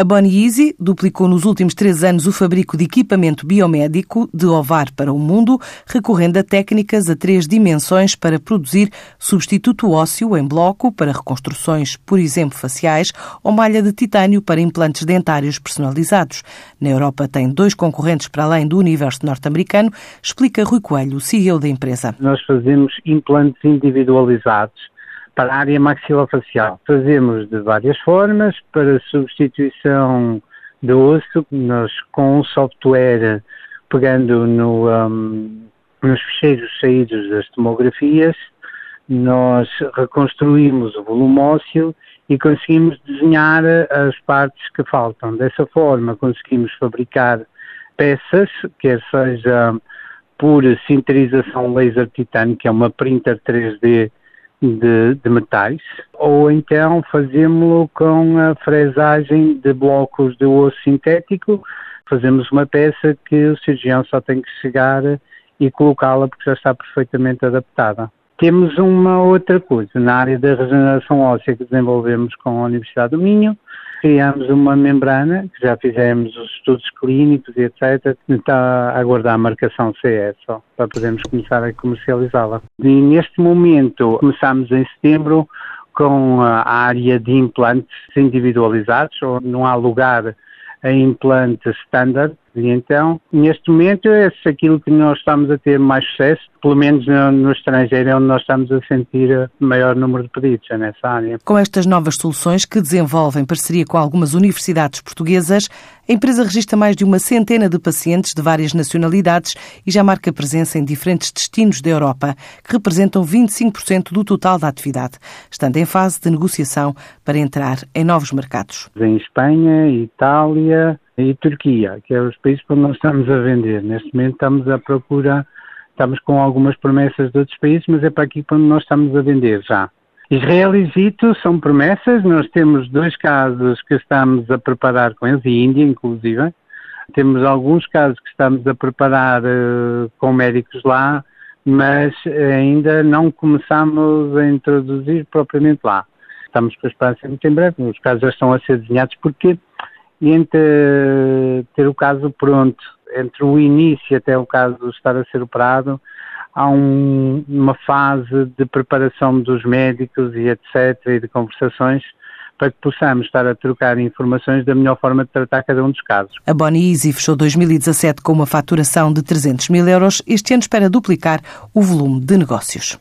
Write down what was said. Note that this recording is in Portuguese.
A Bonnie Easy duplicou nos últimos três anos o fabrico de equipamento biomédico de ovar para o mundo, recorrendo a técnicas a três dimensões para produzir substituto ósseo em bloco para reconstruções, por exemplo, faciais, ou malha de titânio para implantes dentários personalizados. Na Europa tem dois concorrentes para além do universo norte-americano, explica Rui Coelho, CEO da empresa. Nós fazemos implantes individualizados para a área maxilofacial. Fazemos de várias formas, para substituição de osso, nós com um software pegando no, um, nos ficheiros saídos das tomografias, nós reconstruímos o volume ósseo e conseguimos desenhar as partes que faltam. Dessa forma conseguimos fabricar peças, quer seja por sinterização laser titânio, que é uma printer 3D de, de metais, ou então fazemos-lo com a fresagem de blocos de osso sintético, fazemos uma peça que o cirurgião só tem que chegar e colocá-la porque já está perfeitamente adaptada. Temos uma outra coisa na área da regeneração óssea que desenvolvemos com a Universidade do Minho, criamos uma membrana, que já fizemos os estudos clínicos e etc., está a aguardar a marcação CE só, para podermos começar a comercializá-la. E neste momento, começamos em setembro com a área de implantes individualizados, onde não há lugar a implantes standard, e então, neste momento, é aquilo que nós estamos a ter mais sucesso, pelo menos no, no estrangeiro, é onde nós estamos a sentir maior número de pedidos, é nessa área. Com estas novas soluções que desenvolve em parceria com algumas universidades portuguesas, a empresa registra mais de uma centena de pacientes de várias nacionalidades e já marca presença em diferentes destinos da Europa, que representam 25% do total da atividade, estando em fase de negociação para entrar em novos mercados. Em Espanha, Itália, e Turquia, que é os países para onde nós estamos a vender. Neste momento estamos à procura, estamos com algumas promessas de outros países, mas é para aqui onde nós estamos a vender já. Israel e Egito são promessas, nós temos dois casos que estamos a preparar com eles, e Índia inclusive. Temos alguns casos que estamos a preparar uh, com médicos lá, mas ainda não começamos a introduzir propriamente lá. Estamos com a esperança muito em breve, os casos já estão a ser desenhados, porque e entre ter o caso pronto, entre o início até o caso estar a ser operado, há um, uma fase de preparação dos médicos e etc. e de conversações para que possamos estar a trocar informações da melhor forma de tratar cada um dos casos. A Boni Easy fechou 2017 com uma faturação de 300 mil euros. Este ano espera duplicar o volume de negócios.